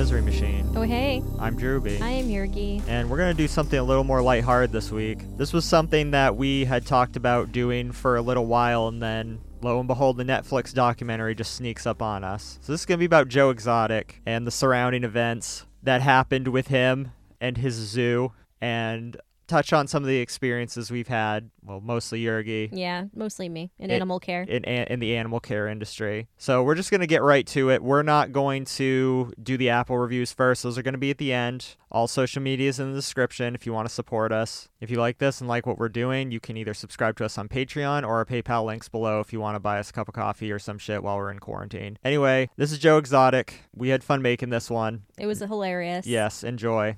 Hi, we're the Misery Machine. Oh, hey. I'm Drewby. I am Yergy. And we're going to do something a little more lighthearted this week. This was something that we had talked about doing for a little while, and then lo and behold, the Netflix documentary just sneaks up on us. So this is going to be about Joe Exotic and the surrounding events that happened with him and his zoo, and touch on some of the experiences we've had. Well, mostly Yergy. Yeah, mostly me in animal care. in, in the animal care industry. So we're just going to get right to it. We're not going to do the Apple reviews first. Those are going to be at the end. All social media is in the description if you want to support us. If you like this and like what we're doing, you can either subscribe to us on Patreon or our PayPal links below if you want to buy us a cup of coffee or some shit while we're in quarantine. Anyway, this is Joe Exotic. We had fun making this one. it was hilarious. Yes, enjoy.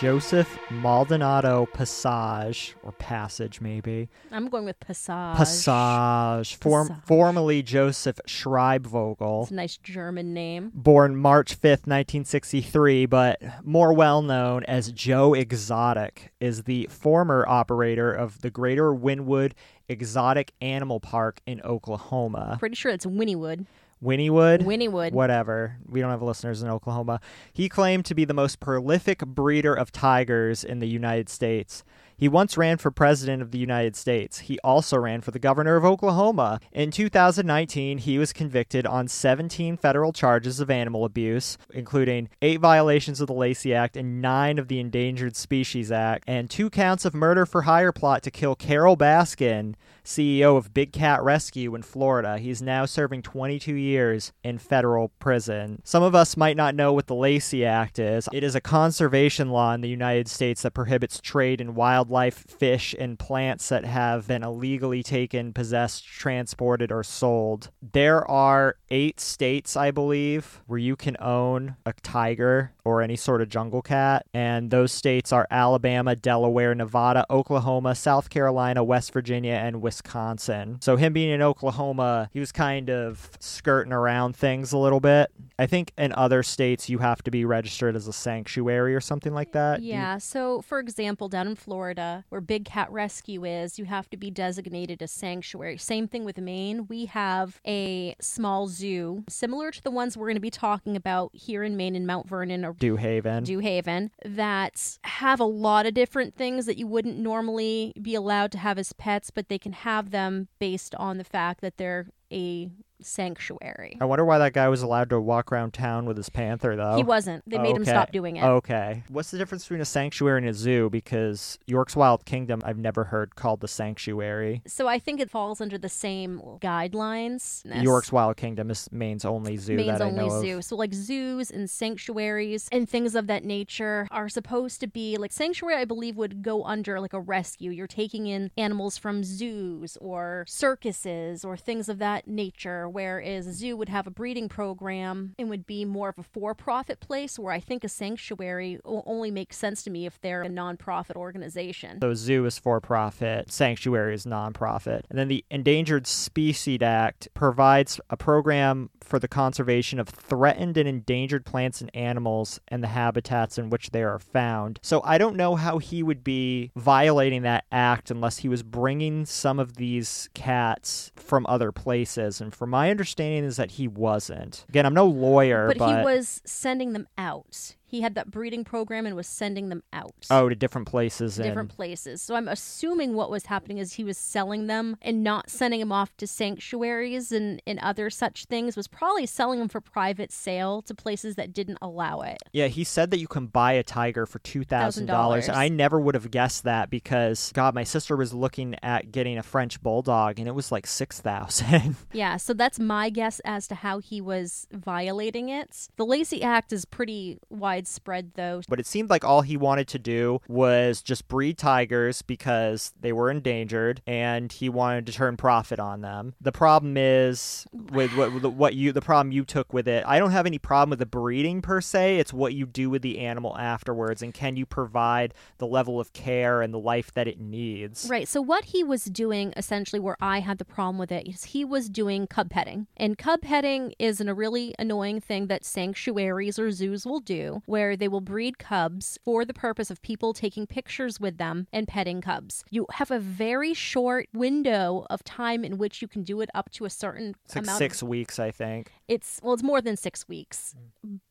Joseph Maldonado Passage, or Passage maybe. I'm going with Passage. Passage, form, Passage. formerly Joseph Schreibvogel, It's a nice German name. born March 5th, 1963, but more well known as Joe Exotic, is the former operator of the Greater Winwood Exotic Animal Park in Oklahoma. Pretty sure it's Winniewood. Winniewood? Winniewood. Whatever. We don't have listeners in Oklahoma. He claimed to be the most prolific breeder of tigers in the United States. He once ran for president of the United States. He also ran for the governor of Oklahoma. In 2019, he was convicted on 17 federal charges of animal abuse, including eight violations of the Lacey Act and nine of the Endangered Species Act, and two counts of murder for hire plot to kill Carole Baskin, CEO of Big Cat Rescue in Florida. He's now serving 22 years in federal prison. Some of us might not know what the Lacey Act is. It is a conservation law in the United States that prohibits trade in wildlife, fish, and plants that have been illegally taken, possessed, transported, or sold. There are eight states, I believe, where you can own a tiger or any sort of jungle cat, and those states are Alabama, Delaware, Nevada, Oklahoma, South Carolina, West Virginia, and Wisconsin. So, him being in Oklahoma, he was kind of skirting around things a little bit. I think in other states, you have to be registered as a sanctuary or something like that. Do you- Yeah, so for example, down in Florida, where Big Cat Rescue is, you have to be designated a sanctuary. Same thing with Maine. We have a small zoo, similar to the ones we're going to be talking about here in Maine in Mount Vernon or Dew Haven. Dew Haven that have a lot of different things that you wouldn't normally be allowed to have as pets, but they can have them based on the fact that they're a sanctuary. I wonder why that guy was allowed to walk around town with his panther, though. He wasn't. They made him stop doing it. Okay. What's the difference between a sanctuary and a zoo? Because York's Wild Kingdom, I've never heard called the sanctuary. So I think it falls under the same guidelines. York's Wild Kingdom is Maine's only zoo Maine's that I only zoo. So like zoos and sanctuaries and things of that nature are supposed to be like sanctuary I believe would go under like a rescue. You're taking in animals from zoos or circuses or things of that nature whereas a zoo would have a breeding program and would be more of a for-profit place where I think a sanctuary will only makes sense to me if they're a non-profit organization. So zoo is for profit, sanctuary is nonprofit. And then the Endangered Species Act provides a program for the conservation of threatened and endangered plants and animals and the habitats in which they are found. So I don't know how he would be violating that act unless he was bringing some of these cats from other places. And from my understanding is that he wasn't. Again, I'm no lawyer, but, but, he was sending them out. He had that breeding program and was sending them out. oh, to different places. in- different places. So I'm assuming what was happening is he was selling them and not sending them off to sanctuaries and, and other such things, was probably selling them for private sale to places that didn't allow it. Yeah, he said that you can buy a tiger for two thousand dollars. I never would have guessed that because God, my sister was looking at getting a French bulldog and it was like six thousand. Yeah, so that's my guess as to how he was violating it. The Lacey Act is pretty widespread, though. but it seemed like all he wanted to do was just breed tigers because they were endangered and he wanted to turn profit on them. The problem is with what what you the problem you took with it. I don't have any problem with the breeding per se. It's what you do with the animal afterwards and can you provide the level of care and the life that it needs. Right. So what he was doing essentially where I had the problem with it is he was doing cub petting. And cub petting is an, a really annoying thing that sanctuaries or zoos will do. Where they will breed cubs for the purpose of people taking pictures with them and petting cubs. You have a very short window of time in which you can do it up to a certain It's like amount. six weeks, I think. It's well, it's more than six weeks,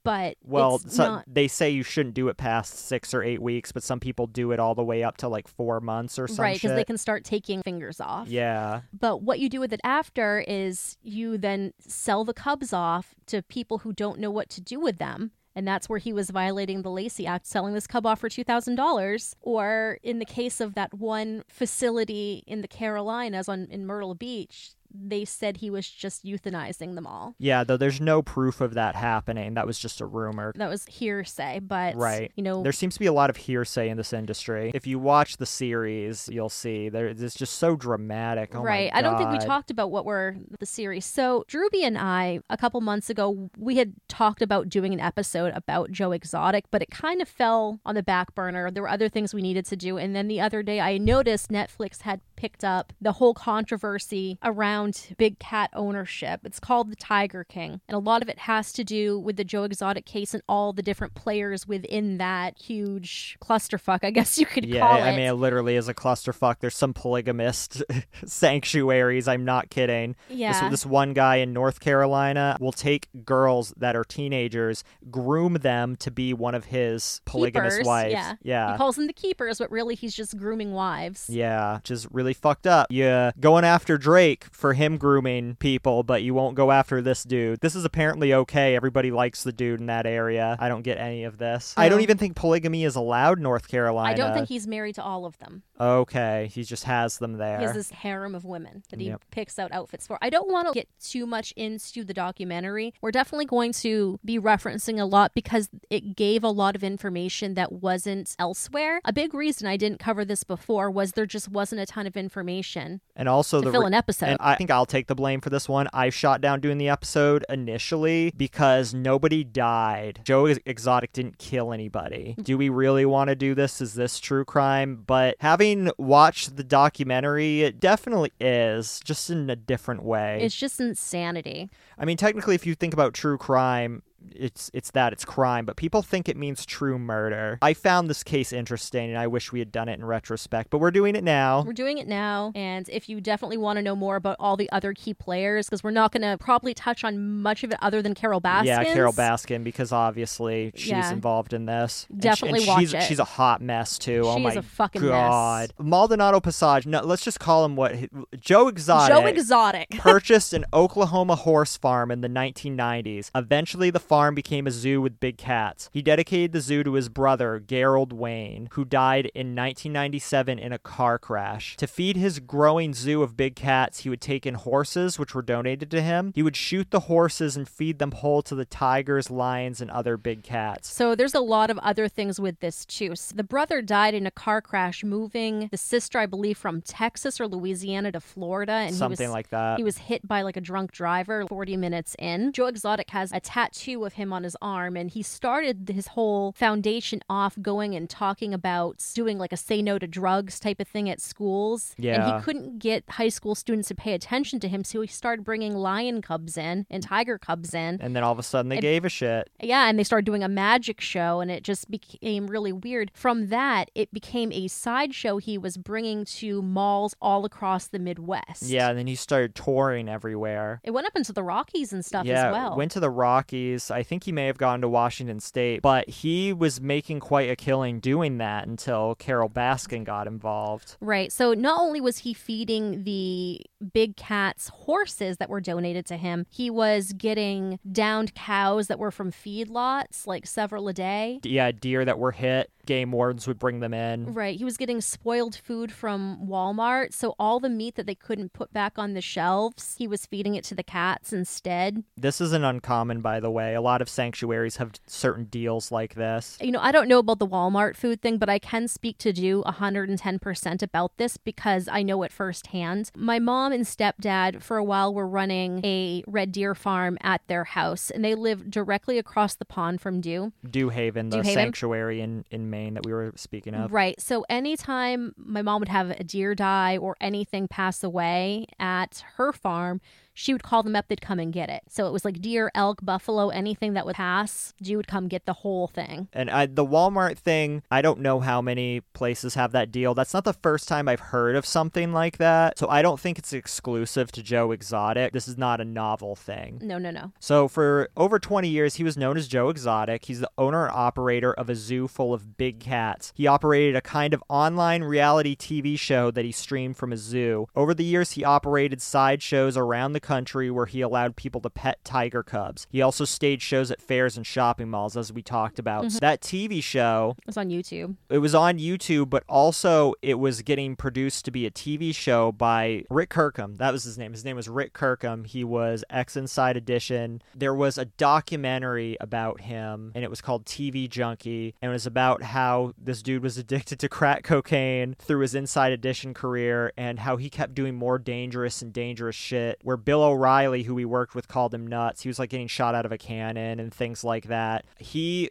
but Well, it's so not they say you shouldn't do it past six or eight weeks, but some people do it all the way up to like four months or something. right because they can start taking fingers off. Yeah. But what you do with it after is you then sell the cubs off to people who don't know what to do with them. And that's where he was violating the Lacey Act, selling this cub off for $2,000. Or in the case of that one facility in the Carolinas on in Myrtle Beach, they said he was just euthanizing them all. Yeah, though there's no proof of that happening. That was just a rumor. That was hearsay, but Right. you know, There seems to be a lot of hearsay in this industry. If you watch the series, you'll see there it's just so dramatic. Oh right. I don't think we talked about what were the series. So Drewby and I, a couple months ago, we had talked about doing an episode about Joe Exotic, but it kind of fell on the back burner. There were other things we needed to do. And then the other day I noticed Netflix had picked up the whole controversy around big cat ownership. It's called The Tiger King. And a lot of it has to do with the Joe Exotic case and all the different players within that huge clusterfuck, I guess you could Yeah, call I mean, it literally is a clusterfuck. There's some polygamist sanctuaries. I'm not kidding. yeah. This, this one guy in North Carolina will take girls that are teenagers, groom them to be one of his polygamous Keepers, wives. yeah. Yeah. He calls them the keepers, but really he's just grooming wives. Yeah, which is really fucked up. Yeah. going after Drake for him grooming people, but you won't go after this dude. This is apparently okay. Everybody likes the dude in that area. I don't get any of this. I don't even think polygamy is allowed North Carolina. I don't think he's married to all of them. Okay, he just has them there. He has this harem of women that he Yep. picks out outfits for. I don't want to get too much into the documentary. We're definitely going to be referencing a lot because it gave a lot of information that wasn't elsewhere. A big reason I didn't cover this before was there just wasn't a ton of information and also to the fill re- an episode. I think I'll take the blame for this one. I shot down doing the episode initially because nobody died. Joe Exotic didn't kill anybody. Mm. Do we really want to do this? Is this true crime? But having watched the documentary, it definitely is, just in a different way. it's just insanity. I mean, technically, if you think about true crime, it's it's that it's crime, but people think it means true murder. I found this case interesting, and I wish we had done it in retrospect, but we're doing it now. We're doing it now, and if you definitely want to know more about all the other key players, because we're not going to probably touch on much of it other than Carole Baskin. Yeah, Carole Baskin, because obviously she's Yeah. involved in this. And she- Definitely and watch she's, it. She's a hot mess too. oh my is a fucking mess. god, Maldonado Passage. No, let's just call him what Joe Exotic. Joe Exotic. purchased an Oklahoma horse farm in the 1990s. Eventually, the farm became a zoo with big cats. He dedicated the zoo to his brother, Gerald Wayne, who died in 1997 in a car crash. To feed his growing zoo of big cats, he would take in horses, which were donated to him. He would shoot the horses and feed them whole to the tigers, lions, and other big cats. So there's a lot of other things with this too. So the brother died in a car crash moving the sister, I believe, from Texas or Louisiana to Florida, and Something was like that. he was hit by like a drunk driver 40 minutes in. Joe Exotic has a tattoo of him on his arm, and he started his whole foundation off going and talking about doing like a say no to drugs type of thing at schools. Yeah. And he couldn't get high school students to pay attention to him, so he started bringing lion cubs in and tiger cubs in. and then all of a sudden they gave a shit. Yeah, and they started doing a magic show, and it just became really weird. From that, it became a sideshow he was bringing to malls all across the Midwest. Yeah, and then he started touring everywhere. It went up into the Rockies and stuff yeah, as well. went to the Rockies. I think he may have gone to Washington State, but he was making quite a killing doing that until Carole Baskin got involved. Right. So not only was he feeding the big cats horses that were donated to him, he was getting downed cows that were from feedlots, like several a day. Yeah, deer that were hit, game wardens would bring them in. Right. He was getting spoiled food from Walmart. So all the meat that they couldn't put back on the shelves, he was feeding it to the cats instead. This isn't uncommon, by the way. A lot of sanctuaries have certain deals like this. You know, I don't know about the Walmart food thing, but I can speak to do 110% about this because I know it firsthand. My mom and stepdad, for a while, were running a red deer farm at their house, and they live directly across the pond from Dew. Dew Haven, the Dew Haven? sanctuary in, in Maine that we were speaking of. Right. So anytime my mom would have a deer die or anything pass away at her farm, she would call them up, they'd come and get it. So it was like deer, elk, buffalo, anything that would pass, you would come get the whole thing. And I, the Walmart thing, I don't know how many places have that deal. That's not the first time I've heard of something like that. So I don't think it's exclusive to Joe Exotic. This is not a novel thing. No, no, no. So for over 20 years, he was known as Joe Exotic. He's the owner and operator of a zoo full of big cats. He operated a kind of online reality TV show that he streamed from a zoo. Over the years, he operated sideshows around the country where he allowed people to pet tiger cubs. He also staged shows at fairs and shopping malls, as we talked about. Mm-hmm. That TV show was on YouTube. it was on YouTube, but also it was getting produced to be a TV show by Rick Kirkham. That was his name. His name was Rick Kirkham. He was X Inside Edition. There was a documentary about him, and it was called TV Junkie, and it was about how this dude was addicted to crack cocaine through his Inside Edition career, and how he kept doing more dangerous and dangerous shit. Where Bill O'Reilly, who we worked with, called him nuts. He was like getting shot out of a cannon and things like that. He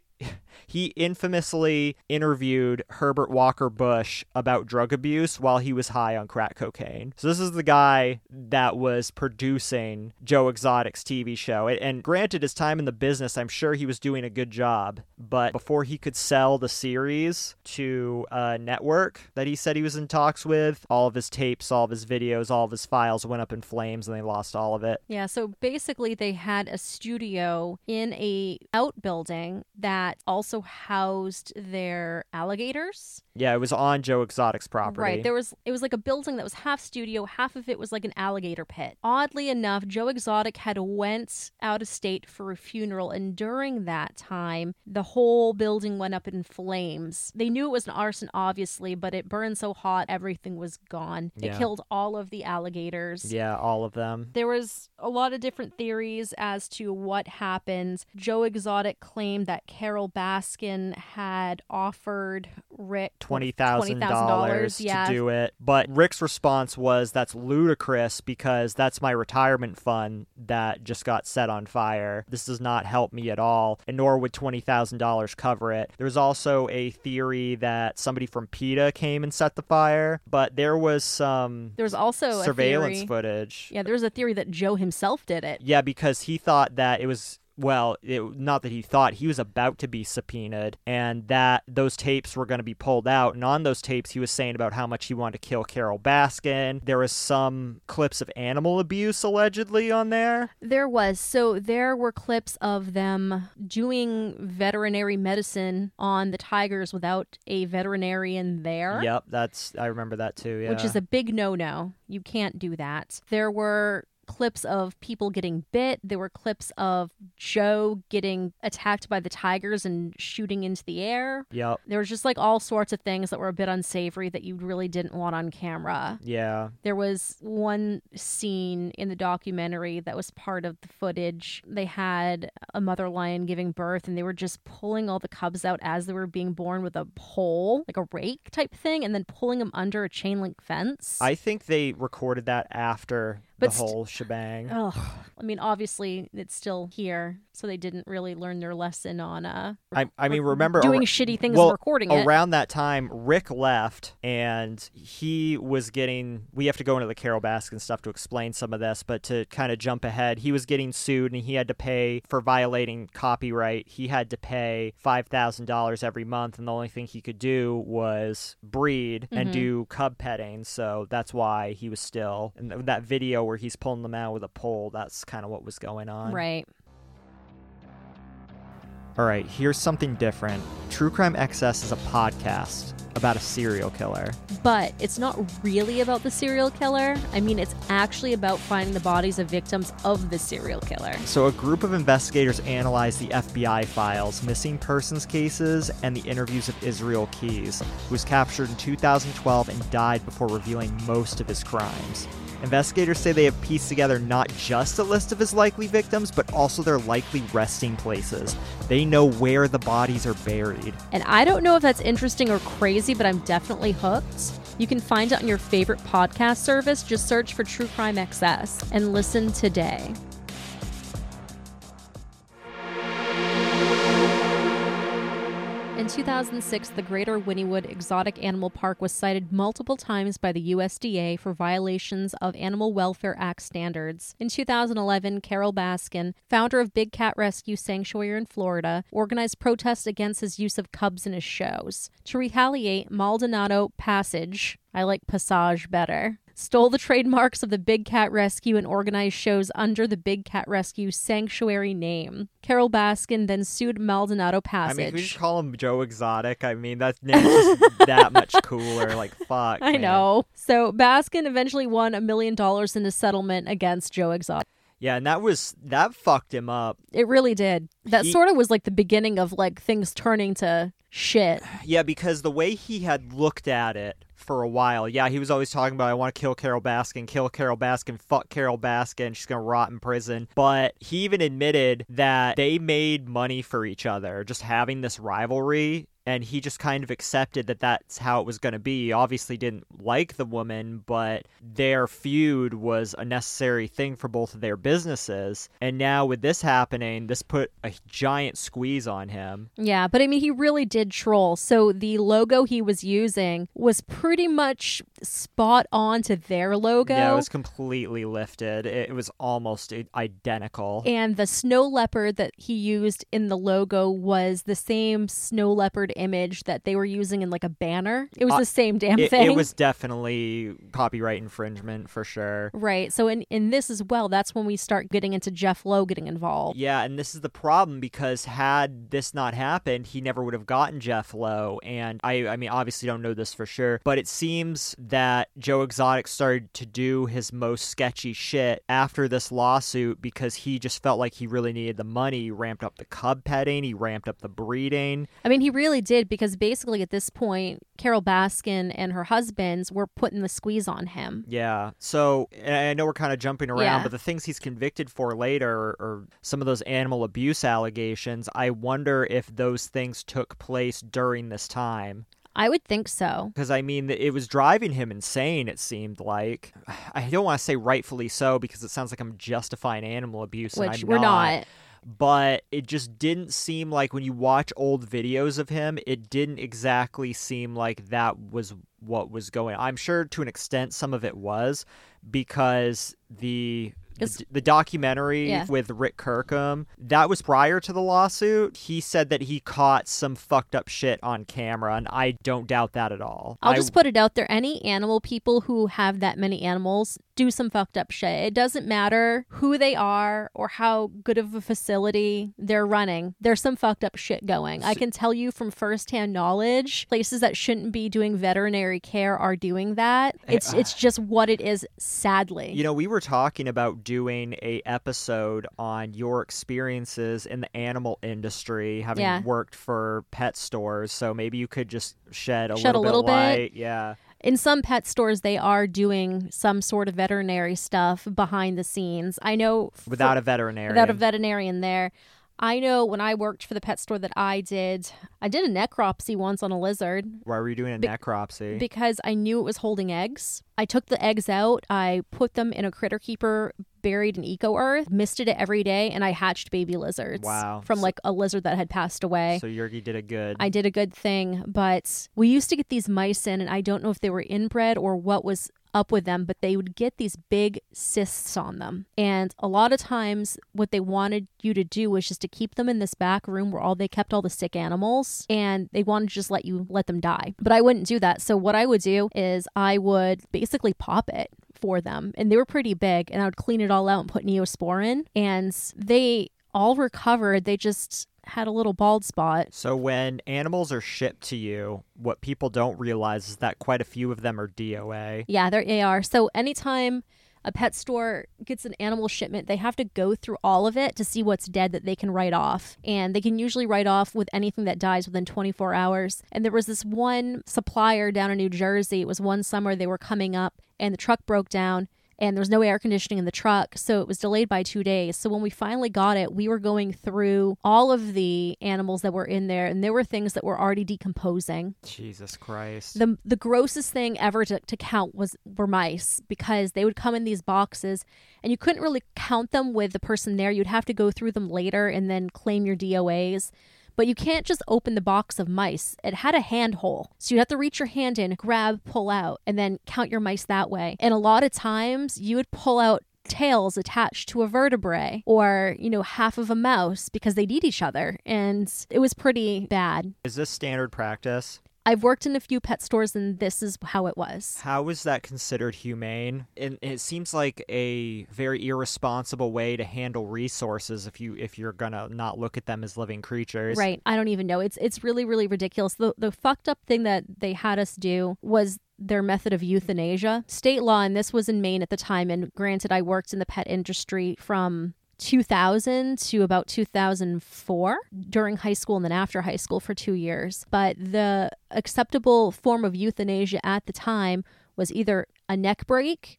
he infamously interviewed Herbert Walker Bush about drug abuse while he was high on crack cocaine. So this is the guy that was producing Joe Exotic's TV show. And- granted, his time in the business, I'm sure he was doing a good job. But before he could sell the series to a network that he said he was in talks with, all of his tapes, all of his videos, all of his files went up in flames and they lost all of it. Yeah, so basically they had a studio in a outbuilding that also housed their alligators. Yeah, it was on Joe Exotic's property. Right. There was it was like a building that was half studio, half of it was like an alligator pit. Oddly enough, Joe Exotic had went out of state for a funeral and during that time, the whole building went up in flames. They knew it was an arson obviously, but it burned so hot everything was gone. It killed all of the alligators. yeah, all of them. There was a lot of different theories as to what happened. Joe Exotic claimed that Carole Baskin had offered Rick twenty thousand dollars to yeah. do it. But Rick's response was, "That's ludicrous because that's my retirement fund that just got set on fire. This does not help me at all, and nor would twenty thousand dollars cover it." There was also a theory that somebody from PETA came and set the fire, but there was some There was also surveillance footage. Yeah, there was a theory that Joe himself did it. Yeah, because he thought that it was well, it, not that he thought he was about to be subpoenaed, and that those tapes were going to be pulled out. And on those tapes, he was saying about how much he wanted to kill Carole Baskin. There was some clips of animal abuse allegedly on there. There was. So there were clips of them doing veterinary medicine on the tigers without a veterinarian there. Yep, that's I remember that too. Yeah, which is a big no no. You can't do that. There were clips of people getting bit. There were clips of Joe getting attacked by the tigers and shooting into the air. yep, There was just like all sorts of things that were a bit unsavory that you really didn't want on camera. yeah, There was one scene in the documentary that was part of the footage. They had a mother lion giving birth and they were just pulling all the cubs out as they were being born with a pole, like a rake type thing, and then pulling them under a chain link fence. I think they recorded that after But the st- whole shebang. I mean, obviously, it's still here, so they didn't really learn their lesson on uh, I, I mean, remember doing ar- shitty things well, and recording it. around that time rick left and he was getting we have to go into the carole baskin stuff to explain some of this but to kind of jump ahead he was getting sued and he had to pay for violating copyright he had to pay $5000 every month and the only thing he could do was breed and Mhm. do cub petting so that's why he was still and th- that video where he's pulling them out with a pole that's kind of what was going on Right. all right, here's something different. True Crime XS is a podcast about a serial killer. But it's not really about the serial killer. I mean, it's actually about finding the bodies of victims of the serial killer. So, a group of investigators analyzed the FBI files, missing persons cases, and the interviews of Israel Keys, who was captured in 2012 and died before revealing most of his crimes. Investigators say they have pieced together not just a list of his likely victims, but also their likely resting places. They know where the bodies are buried. And I don't know if that's interesting or crazy, but I'm definitely hooked. You can find it on your favorite podcast service. Just search for True Crime XS and listen today. In 2006, the Greater Wynnewood Exotic Animal Park was cited multiple times by the USDA for violations of Animal Welfare Act standards. In 2011, Carole Baskin, founder of Big Cat Rescue Sanctuary in Florida, organized protests against his use of cubs in his shows. To retaliate, Maldonado Passage, I like Passage better, stole the trademarks of the Big Cat Rescue and organized shows under the Big Cat Rescue Sanctuary name. Carole Baskin then sued Maldonado Passage. I mean, we just call him Joe Exotic? I mean, that name's just that much cooler. Like, fuck. I man. know. So Baskin eventually won a million dollars in a settlement against Joe Exotic. Yeah, and that was that fucked him up. It really did. That He- sort of was like the beginning of like things turning to shit. Yeah, because the way he had looked at it for a while, yeah, he was always talking about I want to kill Carole Baskin, kill Carole Baskin, fuck Carole Baskin, she's gonna rot in prison. But he even admitted that they made money for each other, just having this rivalry. And he just kind of accepted that that's how it was going to be. He obviously didn't like the woman, but their feud was a necessary thing for both of their businesses. And now with this happening, this put a giant squeeze on him. Yeah, but I mean, he really did troll. So the logo he was using was pretty much spot on to their logo. Yeah, it was completely lifted. It, it was almost identical. and the snow leopard that he used in the logo was the same snow leopard image that they were using in like a banner. It was Uh, the same damn it, thing. it was definitely copyright infringement for sure. Right. So in, in this as well, that's when we start getting into Jeff Lowe getting involved. Yeah, and this is the problem because had this not happened, he never would have gotten Jeff Lowe. And I, I mean, obviously don't know this for sure, but it seems that Joe Exotic started to do his most sketchy shit after this lawsuit because he just felt like he really needed the money. He ramped up the cub petting, he ramped up the breeding. I mean, he really did because basically at this point, Carole Baskin and her husbands were putting the squeeze on him. Yeah. So I know we're kind of jumping around, Yeah. but the things he's convicted for later are, are some of those animal abuse allegations. I wonder if those things took place during this time. I would think so. Because, I mean, it was driving him insane, it seemed like. I don't want to say rightfully so because it sounds like I'm justifying animal abuse. and Which I'm we're not. But it just didn't seem like when you watch old videos of him, it didn't exactly seem like that was what was going. I'm sure to an extent some of it was because the the, the documentary Yeah. with Rick Kirkham that was prior to the lawsuit. He said that he caught some fucked up shit on camera, and I don't doubt that at all. I'll I- just put it out there. Any animal people who have that many animals do some fucked up shit. It doesn't matter who they are or how good of a facility they're running. There's some fucked up shit going. I can tell you from firsthand knowledge, places that shouldn't be doing veterinary care are doing that. It's uh, it's just what it is, sadly. You know, we were talking about doing a episode on your experiences in the animal industry, having Yeah. worked for pet stores. So maybe you could just shed a Shed a little, little bit of bit? light. Yeah. In some pet stores they are doing some sort of veterinary stuff behind the scenes. I know for- Without a veterinarian. without a veterinarian there. I know when I worked for the pet store that I did, I did a necropsy once on a lizard Why were you doing a Be- necropsy? because I knew it was holding eggs. I took the eggs out, I put them in a critter keeper buried in eco earth, misted it every day, and I hatched baby lizards Wow. from like a lizard that had passed away. so Yergy did a good. I did a good thing, but we used to get these mice in, and I don't know if they were inbred or what was up with them, but they would get these big cysts on them. And a lot of times, what they wanted you to do was just to keep them in this back room where all they kept all the sick animals, and they wanted to just let you let them die. But I wouldn't do that. So what I would do is I would basically pop it for them, and they were pretty big, and I would clean it all out and put neosporin, and they all recovered. They just had a little bald spot. so when animals are shipped to you, what people don't realize is that quite a few of them are DOA. Yeah, they're AR. So anytime a pet store gets an animal shipment, they have to go through all of it to see what's dead that they can write off. And they can usually write off with anything that dies within 24 hours. And there was this one supplier down in New Jersey. It was one summer they were coming up and the truck broke down. And there was no air conditioning in the truck, so it was delayed by two days. So when we finally got it, we were going through all of the animals that were in there, and there were things that were already decomposing. Jesus Christ. The the grossest thing ever to, to count was were mice because they would come in these boxes and you couldn't really count them with the person there. You'd have to go through them later and then claim your DOAs. But you can't just open the box of mice. It had a hand hole. So you'd have to reach your hand in, grab, pull out, and then count your mice that way. And a lot of times you would pull out tails attached to a vertebrae or, you know, half of a mouse because they'd eat each other. And it was pretty bad. Is this standard practice? I've worked in a few pet stores and this is how it was. How is that considered humane? And it seems like a very irresponsible way to handle resources if you if you're gonna not look at them as living creatures. Right. I don't even know. It's it's really, really ridiculous. The the fucked up thing that they had us do was their method of euthanasia. State law, and this was in Maine at the time, and granted I worked in the pet industry from 2000 to about 2004 during high school and then after high school for two years. But the acceptable form of euthanasia at the time was either a neck break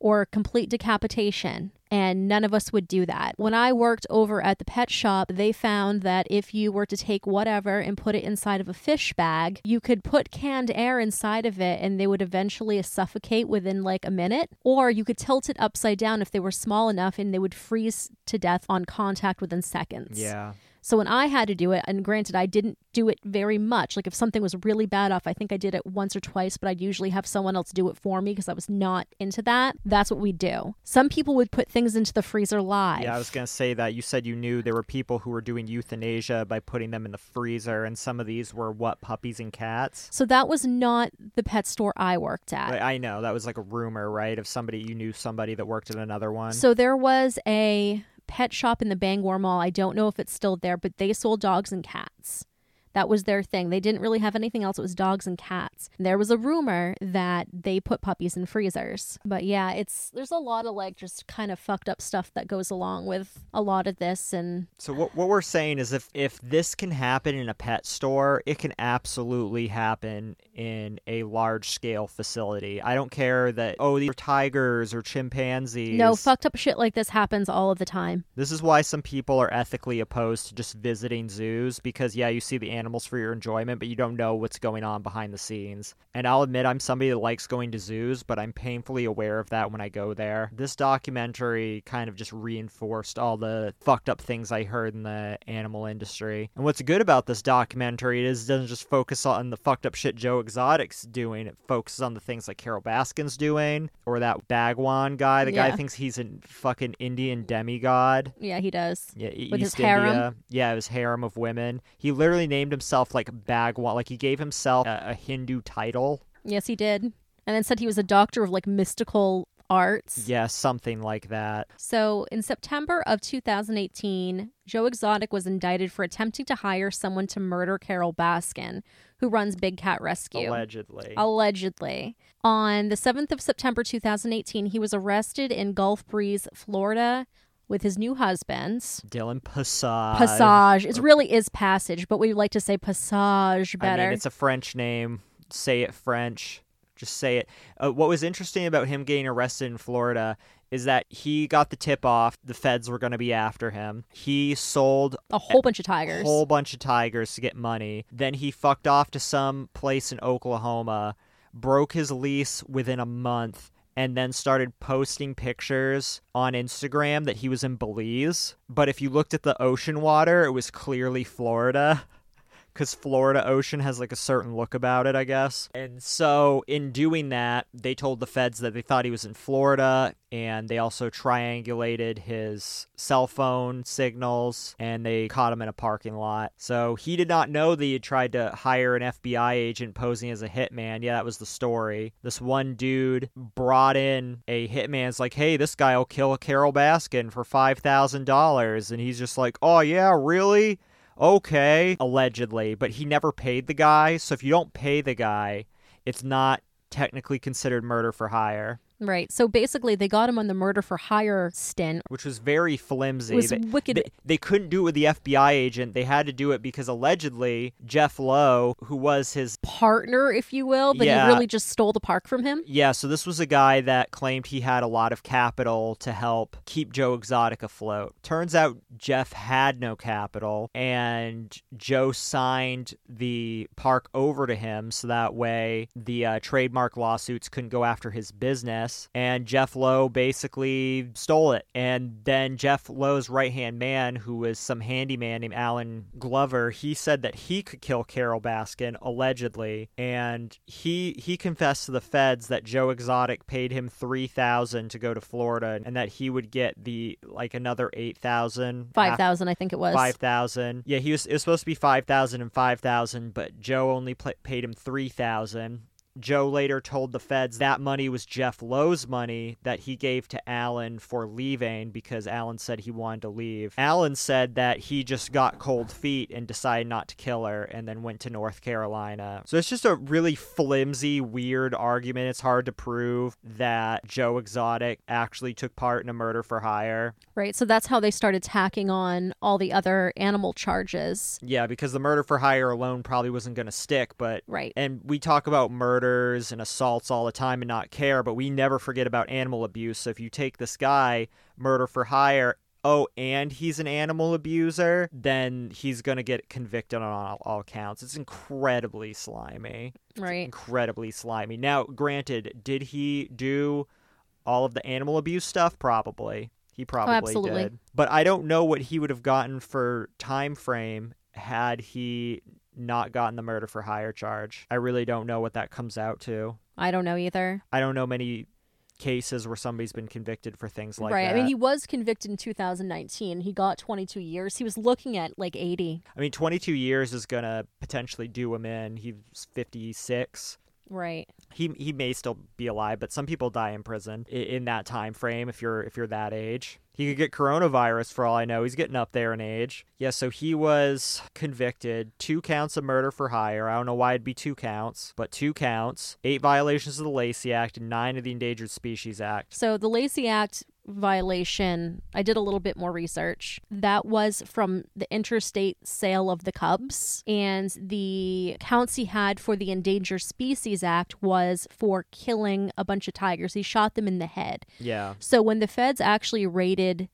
or complete decapitation. And none of us would do that. When I worked over at the pet shop, they found that if you were to take whatever and put it inside of a fish bag, you could put canned air inside of it and they would eventually suffocate within like a minute. Or you could tilt it upside down if they were small enough and they would freeze to death on contact within seconds. Yeah. So when I had to do it, and granted, I didn't do it very much. Like if something was really bad off, I think I did it once or twice, but I'd usually have someone else do it for me because I was not into that. That's what we do. Some people would put things into the freezer live. Yeah, I was gonna say that. You said you knew there were people who were doing euthanasia by putting them in the freezer, and some of these were what puppies and cats. So that was not the pet store I worked at. I I know that was like a rumor, right? Of somebody you knew somebody that worked at another one. So there was a pet shop in the Bangor Mall. I don't know if it's still there, but they sold dogs and cats. That was their thing. They didn't really have anything else. It was dogs and cats. There was a rumor that they put puppies in freezers. But yeah, it's there's a lot of like just kind of fucked up stuff that goes along with a lot of this and So what what we're saying is if if this can happen in a pet store, it can absolutely happen in a large scale facility. I don't care that oh these are tigers or chimpanzees. no fucked up shit like this happens all of the time. This is why some people are ethically opposed to just visiting zoos because yeah, you see the animals for your enjoyment, but you don't know what's going on behind the scenes. And I'll admit I'm somebody that likes going to zoos, but I'm painfully aware of that when I go there. This documentary kind of just reinforced all the fucked up things I heard in the animal industry. And what's good about this documentary is it doesn't just focus on the fucked up shit Joe Exotic's doing. It focuses on the things like Carole Baskin's doing, or that Bagwan guy. The guy thinks he's a fucking Indian demigod. Yeah, he does. Yeah, With his harem? India. Yeah, his harem of women. He literally named himself like Bagwan. Like he gave himself a, a Hindu title. Yes, he did. And then said he was a doctor of like mystical arts. Yeah, something like that. So, in September of 2018, Joe Exotic was indicted for attempting to hire someone to murder Carole Baskin, who runs Big Cat Rescue. Allegedly. Allegedly. On the 7th of September 2018, he was arrested in Gulf Breeze, Florida, with his new husband. Dillon Passage. Passage. It really is Passage, but we like to say Passage I better. mean, it's a French name. Say it French. Just say it. Uh, what was interesting about him getting arrested in Florida is that he got the tip off the feds were going to be after him. He sold a whole bunch of tigers. A whole bunch of tigers to get money. Then he fucked off to some place in Oklahoma, broke his lease within a month, and then started posting pictures on Instagram that he was in Belize. But if you looked at the ocean water, it was clearly Florida. Because Florida ocean has like a certain look about it, I guess. And so, in doing that, they told the feds that they thought he was in Florida, and they also triangulated his cell phone signals, and they caught him in a parking lot. So he did not know that he had tried to hire an FBI agent posing as a hitman. Yeah, that was the story. This one dude brought in a hitman's like, hey, this guy will kill Carole Baskin for $5,000. And he's just like, oh, yeah, really? Okay, allegedly, but he never paid the guy. So if you don't pay the guy, it's not technically considered murder for hire, Right. So basically, they got him on the murder for hire stint. which was very flimsy. It was They- wicked. They, they couldn't do it with the FBI agent. They had to do it because allegedly Jeff Lowe, who was his partner, if you will, but Yeah. he really just stole the park from him. yeah, so this was a guy that claimed he had a lot of capital to help keep Joe Exotic afloat. Turns out Jeff had no capital, and Joe signed the park over to him so that way the uh, trademark lawsuits couldn't go after his business. And Jeff Lowe basically stole it. And then Jeff Lowe's right hand man, who was some handyman named Allen Glover, he said that he could kill Carole Baskin allegedly, and he he confessed to the feds that Joe Exotic paid him three thousand to go to Florida, and that he would get the like another eight thousand, Five thousand, I think it was. Five thousand. Yeah, he was. It was supposed to be five thousand and five thousand, but Joe only pla paid him three thousand. Joe later told the feds that money was Jeff Lowe's money that he gave to Allen for leaving because Allen said he wanted to leave. Allen said that he just got cold feet and decided not to kill her and then went to North Carolina. So it's just a really flimsy, weird argument. It's hard to prove that Joe Exotic actually took part in a murder for hire. Right. So that's how they started tacking on all the other animal charges. Yeah, because the murder for hire alone probably wasn't going to stick, but Right. and we talk about murders and assaults all the time and not care, but we never forget about animal abuse. So if you take this guy, murder for hire, oh, and he's an animal abuser, then he's going to get convicted on all, all counts. It's incredibly slimy. Right. Incredibly slimy. Now, granted, did he do all of the animal abuse stuff? Probably. He oh, probably absolutely. did. But I don't know what he would have gotten for time frame had he not gotten the murder for hire charge. I really don't know what that comes out to. I don't know either. I don't know many cases where somebody's been convicted for things like right. that. Right. I mean, he was convicted in 2019. He got 22 years. He was looking at like 80. I mean, 22 years is going to potentially do him in. He's 56. Right. He he may still be alive, but some people die in prison in, in that time frame if you're if you're that age. He could get coronavirus for all I know. He's getting up there in age. Yeah, so he was convicted. Two counts of murder for hire. I don't know why it'd be two counts, but two counts. Eight violations of the Lacey Act and nine of the Endangered Species Act. So the Lacey Act violation, I did a little bit more research. That was from the interstate sale of the cubs. And the counts he had for the Endangered Species Act was for killing a bunch of tigers. He shot them in the head. Yeah. So when the feds actually raided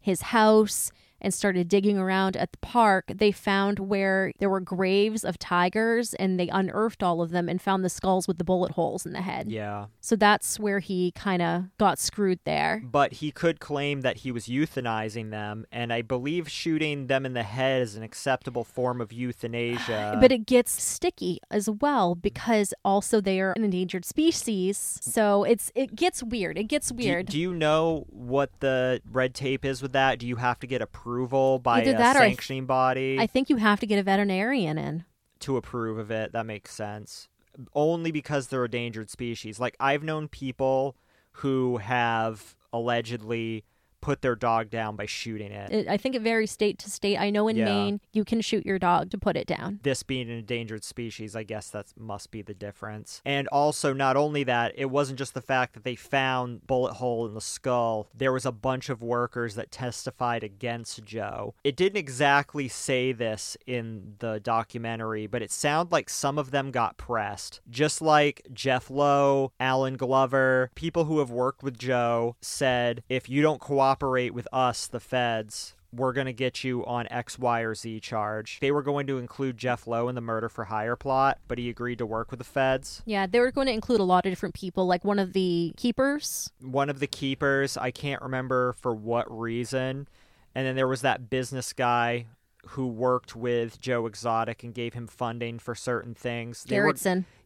his house and started digging around at the park, they found where there were graves of tigers and they unearthed all of them and found the skulls with the bullet holes in the head. Yeah. So that's where he kind of got screwed there. But he could claim that he was euthanizing them, and I believe shooting them in the head is an acceptable form of euthanasia. But it gets sticky as well because also they are an endangered species. So it's it gets weird. It gets weird. Do, you know what the red tape is with that? Do you have to get approval by Either a I th- body I think you have to get a veterinarian in. to approve of it? That makes sense. Only because they're a endangered species. Like I've known people who have allegedly put their dog down by shooting it. It, I think it varies state to state. I know in Yeah. Maine you can shoot your dog to put it down. this being an endangered species, I guess that must be the difference. And also, not only that, it wasn't just the fact that they found bullet hole in the skull. There was a bunch of workers that testified against Joe. It didn't exactly say this in the documentary, but it sounded like some of them got pressed. Just like Jeff Lowe, Allen Glover, people who have worked with Joe said, if you don't cooperate with us, the feds, we're going to get you on X, Y, or Z charge. They were going to include Jeff Lowe in the murder for hire plot, but he agreed to work with the feds. Yeah, they were going to include a lot of different people, like one of the keepers. One of the keepers, I can't remember for what reason. And then there was that business guy who worked with Joe Exotic and gave him funding for certain things. They were,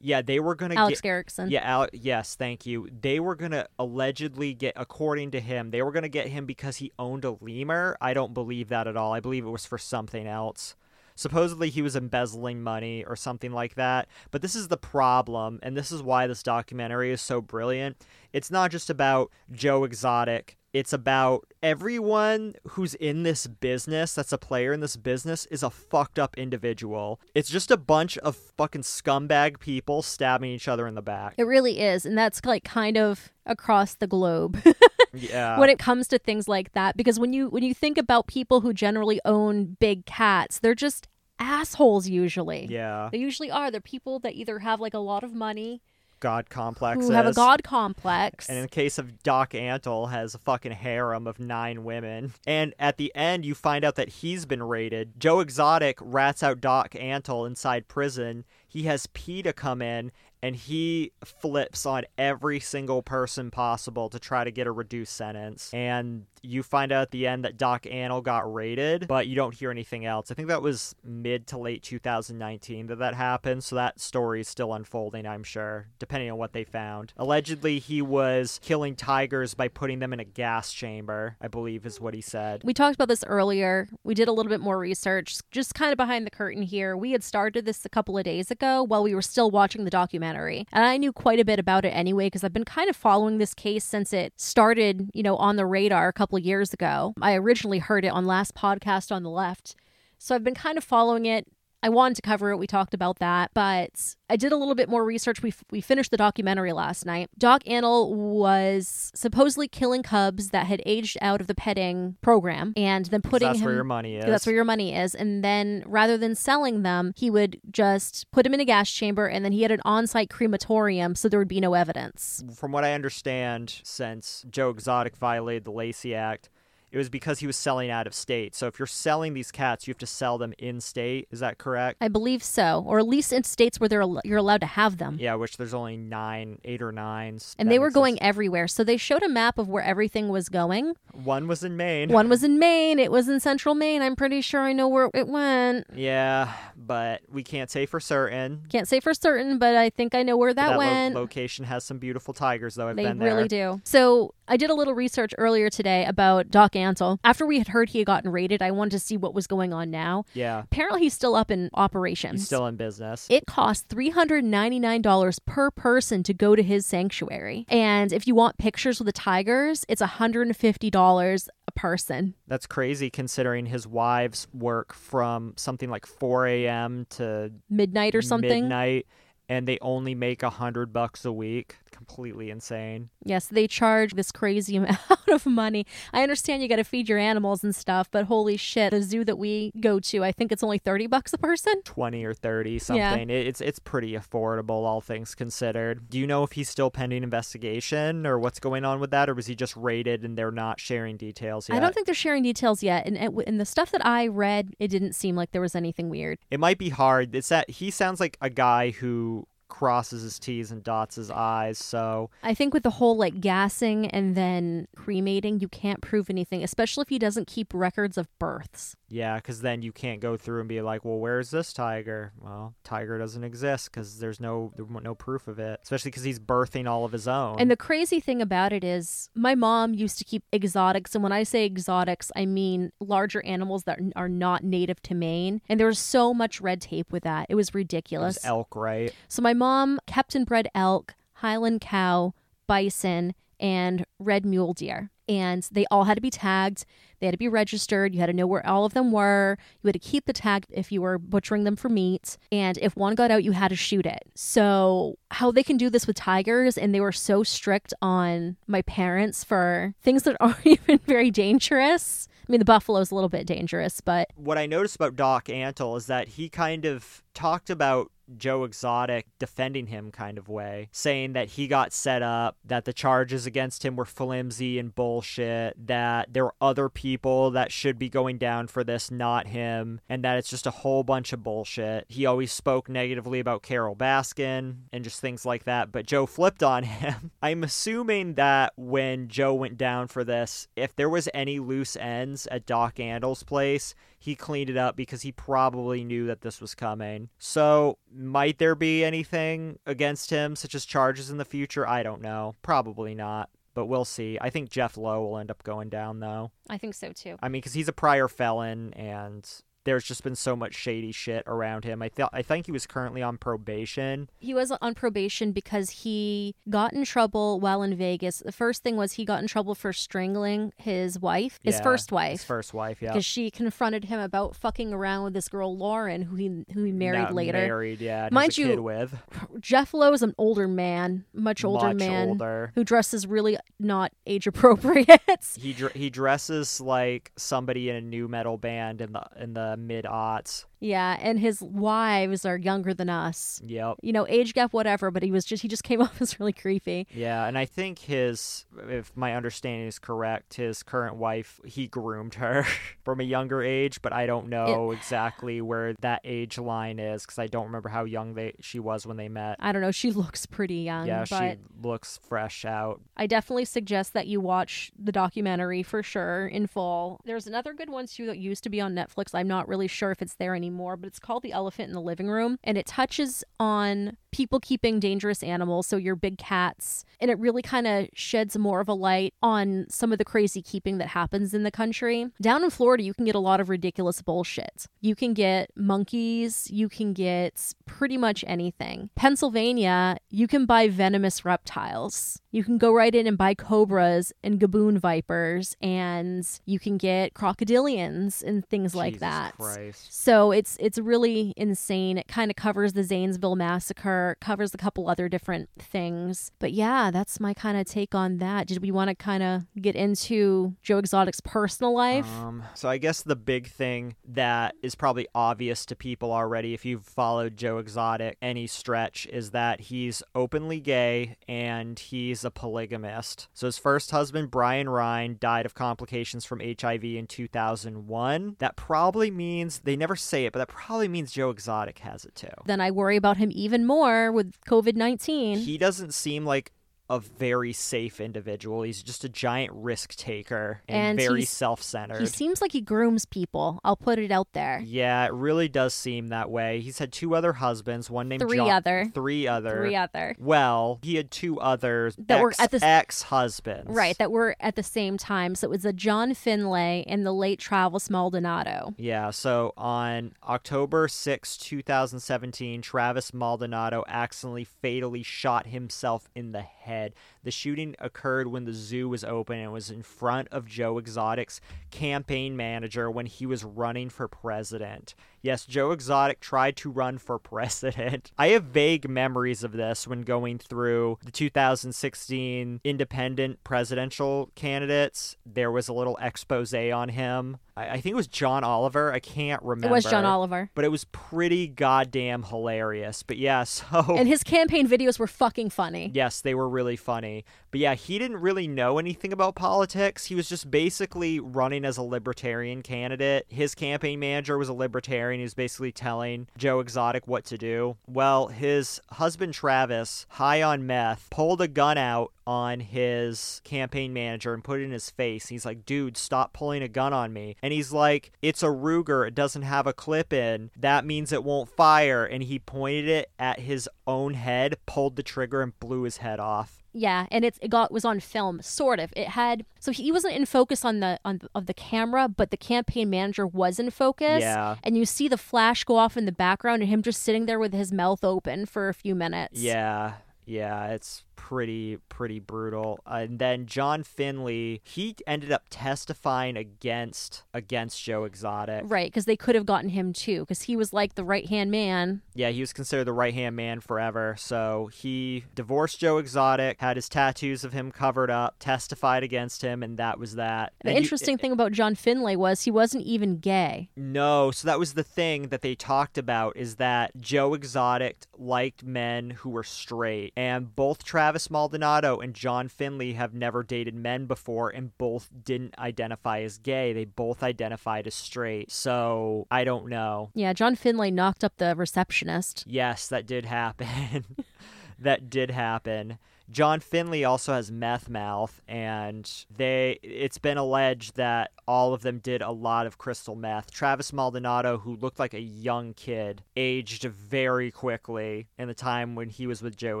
yeah, they were going to Alex get Garrettson. Yeah, Al- yes, thank you. They were going to allegedly get, according to him, they were going to get him because he owned a lemur. I don't believe that at all. I believe it was for something else. Supposedly he was embezzling money or something like that. But this is the problem, and this is why this documentary is so brilliant. It's not just about Joe Exotic. It's about everyone who's in this business, that's a player in this business, is a fucked up individual. It's just a bunch of fucking scumbag people stabbing each other in the back. It really is, and that's like kind of across the globe Yeah. when it comes to things like that. Because when you when you think about people who generally own big cats, they're just assholes usually. yeah. They usually are. They're people that either have like a lot of money, God complex who have a god complex. And in the case of Doc Antle, has a fucking harem of nine women. And at the end, you find out that he's been raided. Joe Exotic rats out Doc Antle inside prison. He has PETA come in and he flips on every single person possible to try to get a reduced sentence. And you find out at the end that Doc Antle got raided, but you don't hear anything else. I think that was mid to late 2019 that that happened, so that story is still unfolding, I'm sure, depending on what they found. Allegedly, he was killing tigers by putting them in a gas chamber, I believe is what he said. We talked about this earlier. We did a little bit more research, just kind of behind the curtain here. We had started this a couple of days ago while we were still watching the documentary. And I knew quite a bit about it anyway because I've been kind of following this case since it started, you know, on the radar a couple years ago. I originally heard it on last podcast on the left. So I've been kind of following it I wanted to cover it. We talked about that, but I did a little bit more research. We, f- we finished the documentary last night. Doc Antle was supposedly killing cubs that had aged out of the petting program and then putting that's him. where your money is. That's where your money is. And then rather than selling them, he would just put them in a gas chamber and then he had an on site crematorium so there would be no evidence. From what I understand, since Joe Exotic violated the Lacey Act, it was because he was selling out of state. So if you're selling these cats, you have to sell them in state. Is that correct? I believe so, or at least in states where they're al- you're allowed to have them. Yeah, which there's only nine, eight or nine. And That they were going sense. everywhere. So they showed a map of where everything was going. One was in Maine. One was in Maine. It was in central Maine. I'm pretty sure I know where it went. Yeah, but we can't say for certain. Can't say for certain, but I think I know where that, lo- went. location has some beautiful tigers, though. I've they been really do. So I did a little research earlier today about Doc Antle. After we had heard he had gotten raided, I wanted to see what was going on now. Yeah, Apparently, he's still up in operations. he's still in business. It costs $399 per person to go to his sanctuary. And if you want pictures with the tigers, it's $150 a person. That's crazy considering his wives work from something like 4 a.m. to Midnight or something. midnight, and they only make a hundred bucks a week. Completely insane. Yes, they charge this crazy amount of money. I understand you got to feed your animals and stuff, but holy shit, the zoo that we go to, I think it's only 30 bucks a person. 20 or 30 something It- it's it's pretty affordable all things considered do you know if he's still pending investigation or what's going on with that or was he just raided and they're not sharing details yet I don't think they're sharing details yet. And and in the stuff that I read, it didn't seem like there was anything weird. it might be hard it's that he sounds like a guy who crosses his t's and dots his i's so I think with the whole like gassing and then cremating, you can't prove anything, especially if he doesn't keep records of births. yeah because then you can't go through and be like well where's this tiger well tiger doesn't exist because there's no no proof of it especially because he's birthing all of his own And the crazy thing about it is, my mom used to keep exotics. And when I say exotics, I mean larger animals that are not native to Maine. And there was so much red tape with that. It was It was ridiculous. elk right So my mom kept and bred elk, Highland cow, bison, and red mule deer. And they all had to be tagged. They had to be registered. You had to know where all of them were. You had to keep the tag if you were butchering them for meat. And if one got out, you had to shoot it. So, how they can do this with tigers, and they were so strict on my parents for things that aren't even very dangerous. I mean, the buffalo's a little bit dangerous, but what I noticed about Doc Antle is that he kind of talked about Joe Exotic defending him kind of way, saying that he got set up, that the charges against him were flimsy and bullshit, that there were other people that should be going down for this, not him, and that it's just a whole bunch of bullshit. He always spoke negatively about Carole Baskin and just things like that, but Joe flipped on him. I'm assuming that when Joe went down for this, if there was any loose ends at Doc Antle's place, he cleaned it up because he probably knew that this was coming. So, might there be anything against him, such as charges in the future? I don't know. Probably not, but we'll see. I think Jeff Lowe will end up going down, though. I think so too. I mean, because he's a prior felon and. There's just been so much shady shit around him. I thought I think he was currently on probation. He was on probation because he got in trouble while in Vegas. The first thing was he got in trouble for strangling his wife, his Yeah, first His first wife, yeah. because she confronted him about fucking around with this girl Lauren, who he who he married Not later. Married, yeah. and Mind you, with Jeff Lowe is an older man, much older much man, older. who dresses really not age appropriate. He dr- he dresses like somebody in a nu metal band in the in the mid aughts. Yeah, and his wives are younger than us. Yep. You know, age gap, whatever, but he was just he just came off as really creepy. Yeah, and I think his, if my understanding is correct, his current wife, he groomed her from a younger age, but I don't know exactly where that age line is because I don't remember how young they she was when they met. I don't know. She looks pretty young, yeah, she looks fresh out. I definitely suggest that you watch the documentary for sure in full. There's another good one too that used to be on Netflix. I'm not really sure if it's there anymore, but it's called The Elephant in the Living Room, and it touches on people keeping dangerous animals, so your big cats, and it really kind of sheds more of a light on some of the crazy keeping that happens in the country. Down in Florida, you can get a lot of ridiculous bullshit. You can get monkeys, you can get pretty much anything. Pennsylvania, you can buy venomous reptiles. You can go right in and buy cobras and gaboon vipers, and you can get crocodilians and things like that. Christ. So it's it's really insane. It kind of covers the Zanesville massacre, covers a couple other different things. But yeah, that's my kind of take on that. Did we want to kind of get into Joe Exotic's personal life? Um, so I guess the big thing that is probably obvious to people already, if you've followed Joe Exotic any stretch, is that he's openly gay and he's a polygamist. So his first husband, Brian Ryan, died of complications from HIV in 2001. That probably means they never say it, but that probably means Joe Exotic has it too. then I worry about him even more with COVID 19. He doesn't seem like a very safe individual. He's just a giant risk taker and, And very self centered. He seems like he grooms people. I'll put it out there. Yeah, it really does seem that way. He's had two other husbands, one named Three John- other. Three other. Three other. Well, he had two others That were at the ex-husbands. Right, that were at the same time. So it was a John Finlay and the late Travis Maldonado. Yeah, so on October 6, 2017, Travis Maldonado accidentally fatally shot himself in the head head. The shooting occurred when the zoo was open and was in front of Joe Exotic's campaign manager when he was running for president. Yes, Joe Exotic tried to run for president. I have vague memories of this when going through the 2016 independent presidential candidates. There was a little expose on him. I, I think it was John Oliver. I can't remember. It was John Oliver. But it was pretty goddamn hilarious. But yeah, so. And his campaign videos were fucking funny. Yes, they were really funny. But yeah, he didn't really know anything about politics. He was just basically running as a libertarian candidate. His campaign manager was a libertarian. He was basically telling Joe Exotic what to do. Well, his husband Travis, high on meth, pulled a gun out on his campaign manager and put it in his face. He's like, dude, stop pulling a gun on me. And he's like, it's a Ruger. It doesn't have a clip in. That means it won't fire. And he pointed it at his own head, pulled the trigger, and blew his head off. Yeah, and it's, it got was on film, sort of. It had so he wasn't in focus on the on of the camera, but the campaign manager was in focus. Yeah. and you see the flash go off in the background, and him just sitting there with his mouth open for a few minutes. Yeah, yeah, it's pretty pretty brutal. Uh, and then John Finlay, he ended up testifying against against Joe Exotic. right, because they could have gotten him too, because he was like the right hand man. Yeah, he was considered the right hand man forever. So he divorced Joe Exotic, had his tattoos of him covered up, testified against him, and that was that. The And interesting thing about John Finlay was he wasn't even gay. No, so that was the thing that they talked about is that Joe Exotic liked men who were straight, and both Travis Maldonado and John Finlay have never dated men before, and both didn't identify as gay. They both identified as straight. So I don't know. Yeah, John Finlay knocked up the receptionist. Yes, that did happen. that did happen. John Finlay also has meth mouth, and they it's been alleged that all of them did a lot of crystal meth. Travis Maldonado, who looked like a young kid, aged very quickly in the time when he was with Joe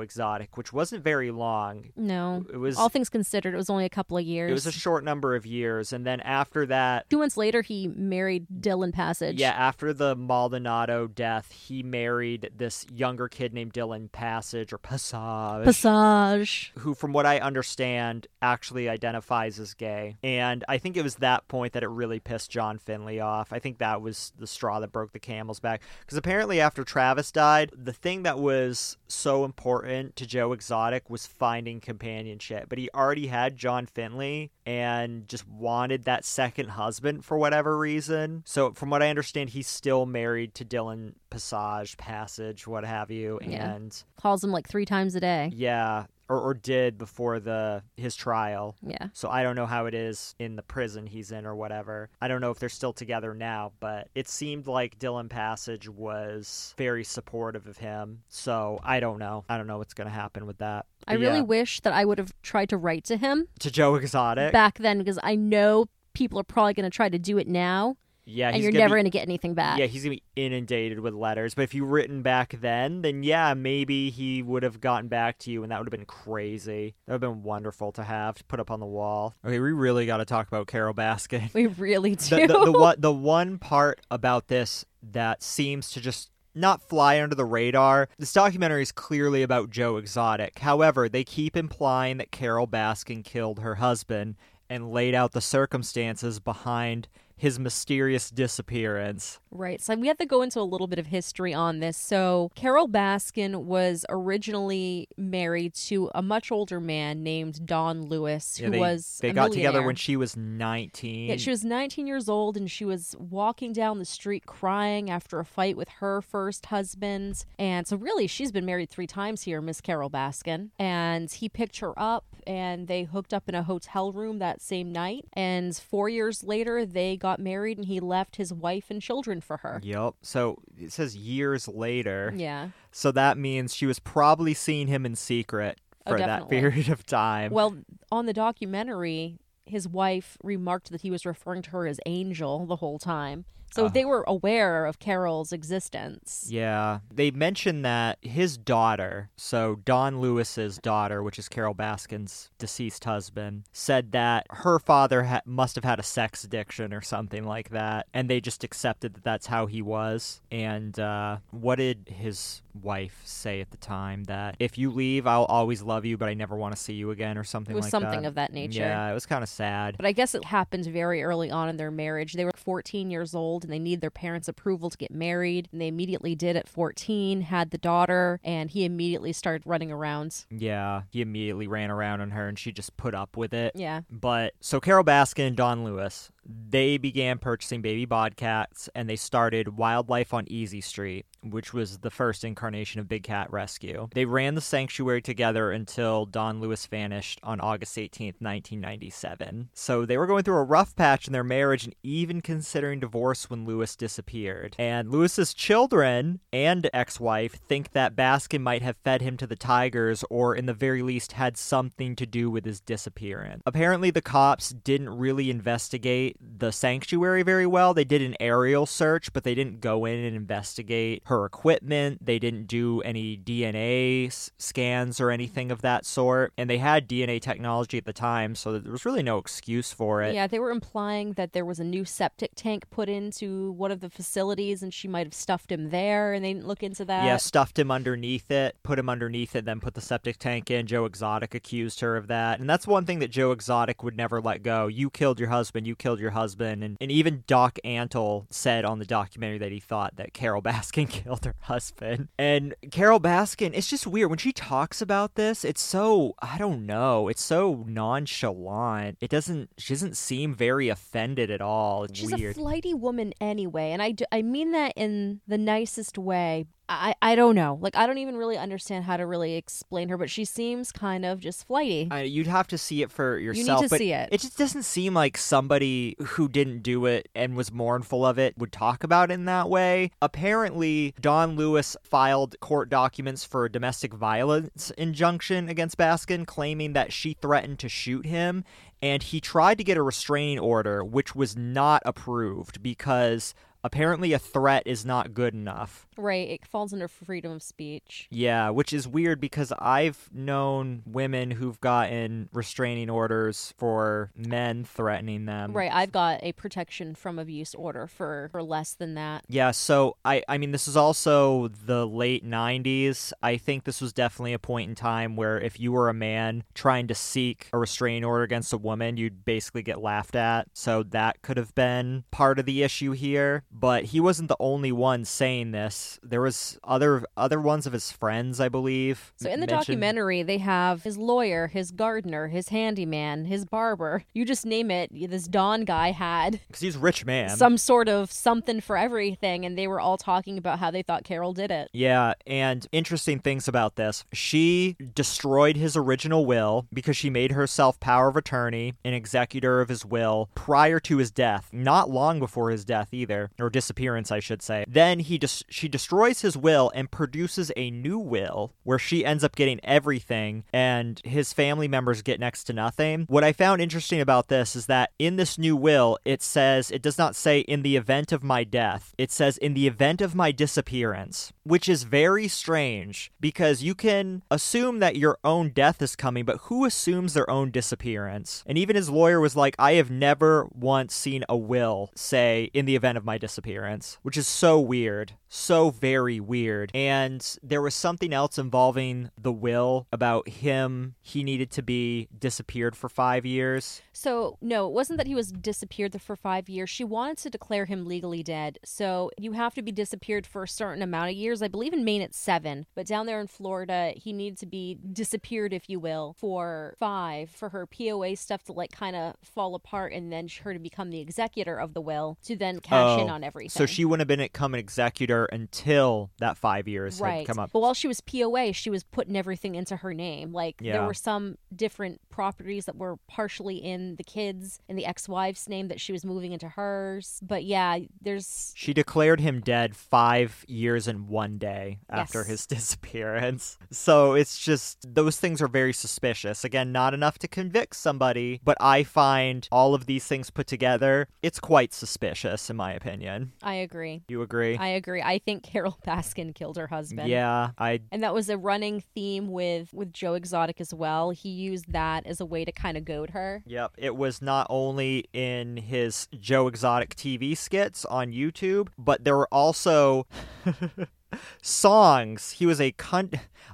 Exotic, which wasn't very long. No, It was all things considered, it was only a couple of years. it was a short number of years, and then after that, Two months later, he married Dillon Passage. Yeah, after the Maldonado death, he married this younger kid named Dillon Passage or Passage. Passage. Passage. who, from what I understand, actually identifies as gay. And I think it was that point that it really pissed John Finlay off. I think that was the straw that broke the camel's back. Because apparently, after Travis died, the thing that was so important to Joe Exotic was finding companionship. But he already had John Finlay and just wanted that second husband for whatever reason. So, from what I understand, he's still married to Dillon Passage, Passage, what have you. Yeah. And Calls him like three times a day. yeah, or, or did before the his trial. Yeah. So I don't know how it is in the prison he's in or whatever. I don't know if they're still together now, but it seemed like Dillon Passage was very supportive of him. So I don't know. I don't know what's going to happen with that. I But really yeah. wish that I would have tried to write to him to Joe Exotic. back then because I know people are probably going to try to do it now yeah, and you're gonna never be- going to get anything back. Yeah, he's gonna be inundated with letters. But if you written back then, then yeah, maybe he would have gotten back to you, and that would have been crazy. That would have been wonderful to have to put up on the wall. Okay, we really got to talk about Carole Baskin. We really do. the, the, the, one, the one part about this that seems to just not fly under the radar. This documentary is clearly about Joe Exotic. However, they keep implying that Carole Baskin killed her husband and laid out the circumstances behind his mysterious disappearance. Right. So we have to go into a little bit of history on this. So Carole Baskin was originally married to a much older man named Don Lewis, who Yeah, they, was they got together when she was 19. Yeah, she was 19 years old and she was walking down the street crying after a fight with her first husband. And so, really, she's been married three times here, Miss Carole Baskin. And he picked her up and they hooked up in a hotel room that same night. And four years later, they got married and he left his wife and children for her. Yep. So it says years later. Yeah. So that means she was probably seeing him in secret Oh, for that period of time. Well, on the documentary, his wife remarked that he was referring to her as Angel the whole time. So Oh. they were aware of Carole's existence. Yeah, they mentioned that his daughter, so Don Lewis's daughter, which is Carole Baskin's deceased husband, said that her father ha- must have had a sex addiction or something like that, and they just accepted that that's how he was. And uh, what did his wife say at the time? That if you leave, I'll always love you, but I never want to see you again, or something It was like something that. of that nature. Yeah, it was kind of sad. But I guess it happened very early on in their marriage. They were 14 years old and they needed their parents' approval to get married. And they immediately did at 14, had the daughter, and he immediately started running around. Yeah, he immediately ran around on her, and she just put up with it. Yeah. But so Carole Baskin and Don Lewis, they began purchasing baby bobcats and they started Wildlife on Easy Street, which was the first incarnation of Big Cat Rescue. They ran the sanctuary together until Don Lewis vanished on August 18th, 1997. So they were going through a rough patch in their marriage and even considering divorce when Lewis disappeared. And Lewis's children and ex-wife think that Baskin might have fed him to the tigers or in the very least had something to do with his disappearance. Apparently the cops didn't really investigate the sanctuary very well. They did an aerial search, but they didn't go in and investigate her equipment. They didn't do any DNA s- scans or anything of that sort. And they had DNA technology at the time, so there was really no excuse for it. Yeah, they were implying that there was a new septic tank put into one of the facilities and she might have stuffed him there and they didn't look into that. Yeah, stuffed him underneath it, put him underneath it, then put the septic tank in. Joe Exotic accused her of that. And that's one thing that Joe Exotic would never let go. You killed your husband, you killed your husband. And, and even Doc Antle said on the documentary that he thought that Carole Baskin killed her husband. And Carole Baskin, it's just weird. When she talks about this, it's so, I don't know, it's so nonchalant. It doesn't, she doesn't seem very offended at all. It's She's weird. a flighty woman anyway, and I, do, I mean that in the nicest way. I, I don't know. Like, I don't even really understand how to really explain her, but she seems kind of just flighty. I, you'd have to see it for yourself. You need to see it. It just doesn't seem like somebody who didn't do it and was mournful of it would talk about it in that way. Apparently, Don Lewis filed court documents for a domestic violence injunction against Baskin, claiming that she threatened to shoot him. And he tried to get a restraining order, which was not approved because apparently a threat is not good enough. Right. It falls under freedom of speech. Yeah, which is weird because I've known women who've gotten restraining orders for men threatening them. Right. I've got a protection from abuse order for, for less than that. Yeah, so I I mean this is also the late 90s. I think this was definitely a point in time where if you were a man trying to seek a restraining order against a woman, you'd basically get laughed at. So that could have been part of the issue here, but he wasn't the only one saying this. There was other other ones of his friends, I believe. So in the mentioned- documentary, they have his lawyer, his gardener, his handyman, his barber. You just name it. This Don guy had Cuz he's a rich man. some sort of something for everything, and they were all talking about how they thought Carole did it. Yeah, and interesting things about this. She destroyed his original will because she made herself power of attorney and executor of his will prior to his death, not long before his death either, or disappearance, I should say. Then he des- she destroys his will and produces a new will where she ends up getting everything and his family members get next to nothing. What I found interesting about this is that in this new will, it says it does not say in the event of my death. It says in the event of my disappearance, which is very strange because you can assume that your own death is coming, but who assumes their own disappearance? And even his lawyer was like, I have never once seen a will say in the event of my disappearance, which is so weird. So very weird. And there was something else involving the will about him. He needed to be disappeared for five years. So, no, it wasn't that he was disappeared for five years. She wanted to declare him legally dead. So, you have to be disappeared for a certain amount of years. I believe in Maine it's seven, but down there in Florida, he needed to be disappeared, if you will, for five for her POA stuff to like kind of fall apart and then her to become the executor of the will to then cash in Oh, on everything. So she wouldn't have been become an executor until that five years right. had come up. But while she was POA, she was putting everything into her name. Like there were some different properties that were partially in the kids and the ex-wife's name that she was moving into hers. But yeah, there's She declared him dead five years and one day after Yes. his disappearance. So it's just, those things are very suspicious. Again, not enough to convict somebody, but I find all of these things put together, it's quite suspicious, in my opinion. I agree. You agree? I agree. I think Carole Baskin killed her husband. yeah, I. And that was a running theme with with Joe Exotic as well. He used that as a way to kind of goad her. Yep, it was not only in his Joe Exotic TV skits on YouTube, but there were also songs. He was a con-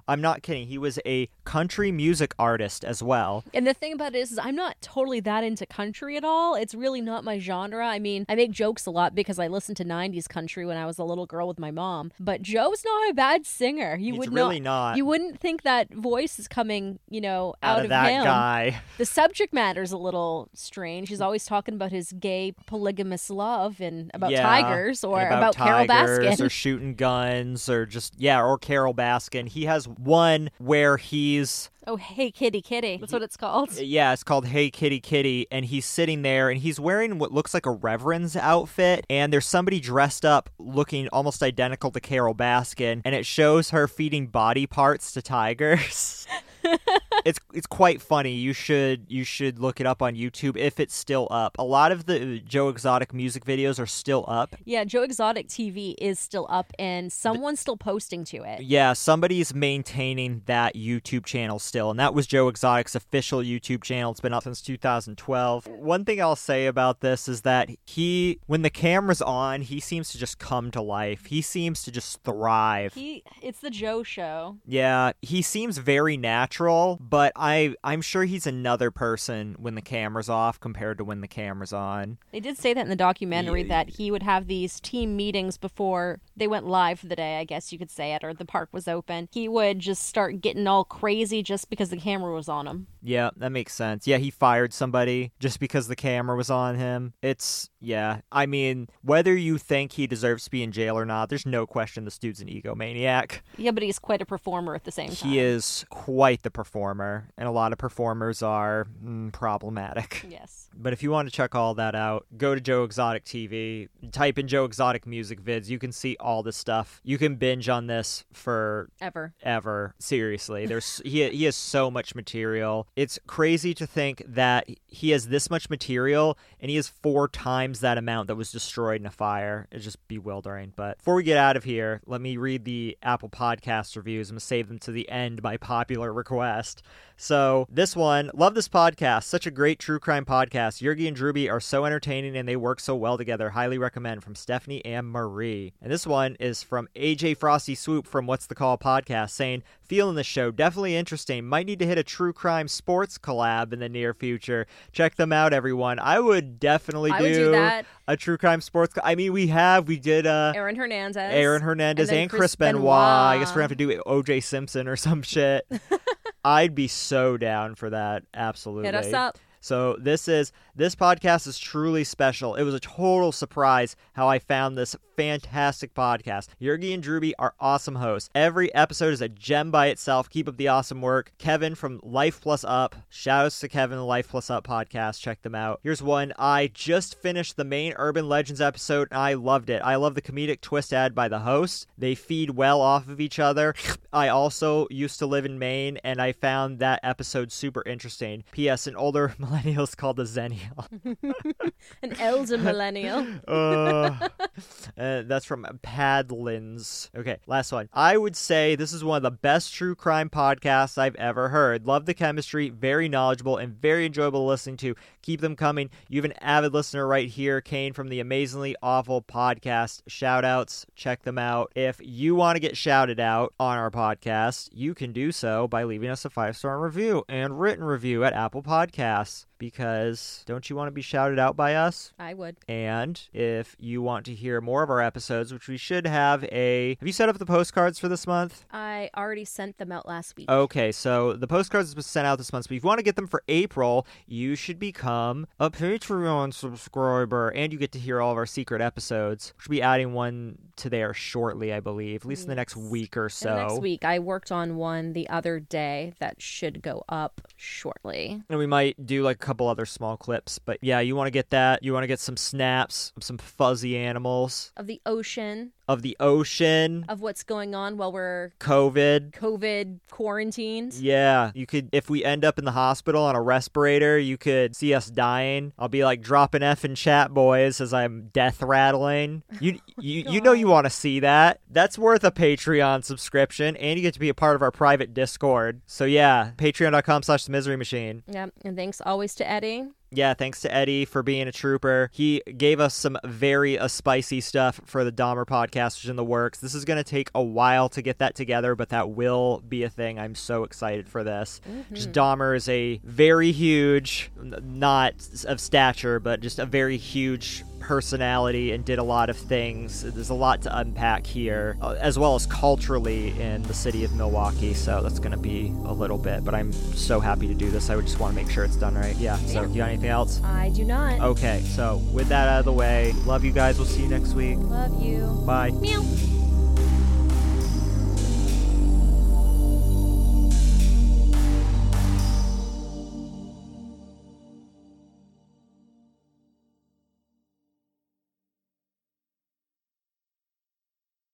I'm not kidding. He was a country music artist as well. And the thing about it is, is I'm not totally that into country at all. It's really not my genre. I mean, I make jokes a lot because I listened to 90s country when I was a little girl with my mom. But Joe's not a bad singer. You He's would really not, not. You wouldn't think that voice is coming, you know, out, out of that him. guy. The subject matter's a little strange. He's always talking about his gay polygamous love and about Yeah, tigers or and about, Carole tigers Baskin. or shooting guns or just yeah, or Carole Baskin. He has one where he's oh, hey, kitty, kitty. That's what it's called. yeah, it's called Hey Kitty Kitty, and he's sitting there and he's wearing what looks like a reverend's outfit, and there's somebody dressed up looking almost identical to Carole Baskin, and it shows her feeding body parts to tigers. it's it's quite funny. You should you should look it up on YouTube if it's still up. A lot of the uh, Joe Exotic music videos are still up. Yeah, Joe Exotic TV is still up and someone's still posting to it. Yeah, somebody's maintaining that YouTube channel still, and that was Joe Exotic's official YouTube channel. It's been up since 2012. One thing I'll say about this is that he, when the camera's on, he seems to just come to life. He seems to just thrive. He it's the Joe show. Yeah, he seems very natural, but I I'm sure he's another person when the camera's off compared to when the camera's on. They did say that in the documentary Yeah. that he would have these team meetings before they went live for the day, I guess you could say it, or the park was open. He would just start getting all crazy just because the camera was on him. Yeah, that makes sense. Yeah, he fired somebody just because the camera was on him. It's, yeah. I mean, whether you think he deserves to be in jail or not, there's no question this dude's an egomaniac. Yeah, but he's quite a performer at the same time. He is quite the performer, and a lot of performers are mm, problematic. Yes. But if you want to check all that out, go to Joe Exotic TV, type in Joe Exotic music vids. You can see all this stuff. You can binge on this for Ever. ever. Seriously, there's he he has so much material. It's crazy to think that he has this much material and he has four times that amount that was destroyed in a fire. It's just bewildering. But before we get out of here, let me read the Apple Podcast reviews. I'm going to save them to the end by popular request. So, this one, love this podcast. Such a great true crime podcast. Yergy and Drewby are so entertaining and they work so well together. Highly recommend from Stephanie and Marie. And this one is from AJ Frosty Swoop from What's the Call podcast saying, Feeling the show. Definitely interesting. Might need to hit a true crime sports collab in the near future. Check them out, everyone. I would definitely I do, would do that. a true crime sports. Co- I mean, we have. We did uh, Aaron Hernandez. Aaron Hernandez and and, Chris, Chris Benoit. I guess we're gonna have to do OJ Simpson or some shit. I'd be so down for that. Absolutely. Hit us up. So this is this podcast is truly special. It was a total surprise how I found this fantastic podcast. Yergy and Drewby are awesome hosts. Every episode is a gem by itself. Keep up the awesome work. Kevin from Life Plus Up. Shoutouts to Kevin, the Life Plus Up podcast. Check them out. Here's one. I just finished the main Urban Legends episode and I loved it. I love the comedic twist added by the hosts. They feed well off of each other. I also used to live in Maine and I found that episode super interesting. P.S. An older millennials called the a Xennial. An elder millennial. uh, uh, that's from Padlins. Okay, last one. I would say this is one of the best true crime podcasts I've ever heard. Love the chemistry, very knowledgeable and very enjoyable listening to. Keep them coming. You have an avid listener right here, Kane from the Amazingly Awful podcast. Shout outs, check them out. If you want to get shouted out on our podcast, you can do so by leaving us a five star review and written review at Apple Podcasts. Because don't you want to be shouted out by us? I would. And if you want to hear more of our episodes, which we should have a. Have you set up the postcards for this month? I already sent them out last week. Okay, so the postcards was sent out this month. But if you want to get them for April, you should become Um, a Patreon subscriber, and you get to hear all of our secret episodes. We'll be adding one to there shortly, I believe, at least in the next week or so. next week, I worked on one the other day that should go up shortly. And we might do like a couple other small clips. But yeah, you want to get that. You want to get some snaps of some fuzzy animals Of the ocean, of the ocean, of what's going on while we're COVID. COVID quarantined. Yeah, you could if we end up in the hospital on a respirator, you could see us dying. I'll be like dropping F in chat boys as I'm death rattling. You you oh you know you want to see that. That's worth a Patreon subscription and you get to be a part of our private Discord. So yeah, patreon.com slash the misery machine. Yeah, And thanks always to Eddie. Yeah, thanks to Eddie for being a trooper. He gave us some very uh, spicy stuff for the Dahmer podcast, which is in the works. This is going to take a while to get that together, but that will be a thing. I'm so excited for this. Just Dahmer is a very huge, not of stature, but just a very huge personality and did a lot of things. There's a lot to unpack here, uh, as well as culturally in the city of Milwaukee. So that's going to be a little bit, but I'm so happy to do this. I would just want to make sure it's done right. Yeah. So, Yeah. you got anything else? I do not. Okay. So, with that out of the way, love you guys. We'll see you next week. Love you. Bye. Meow.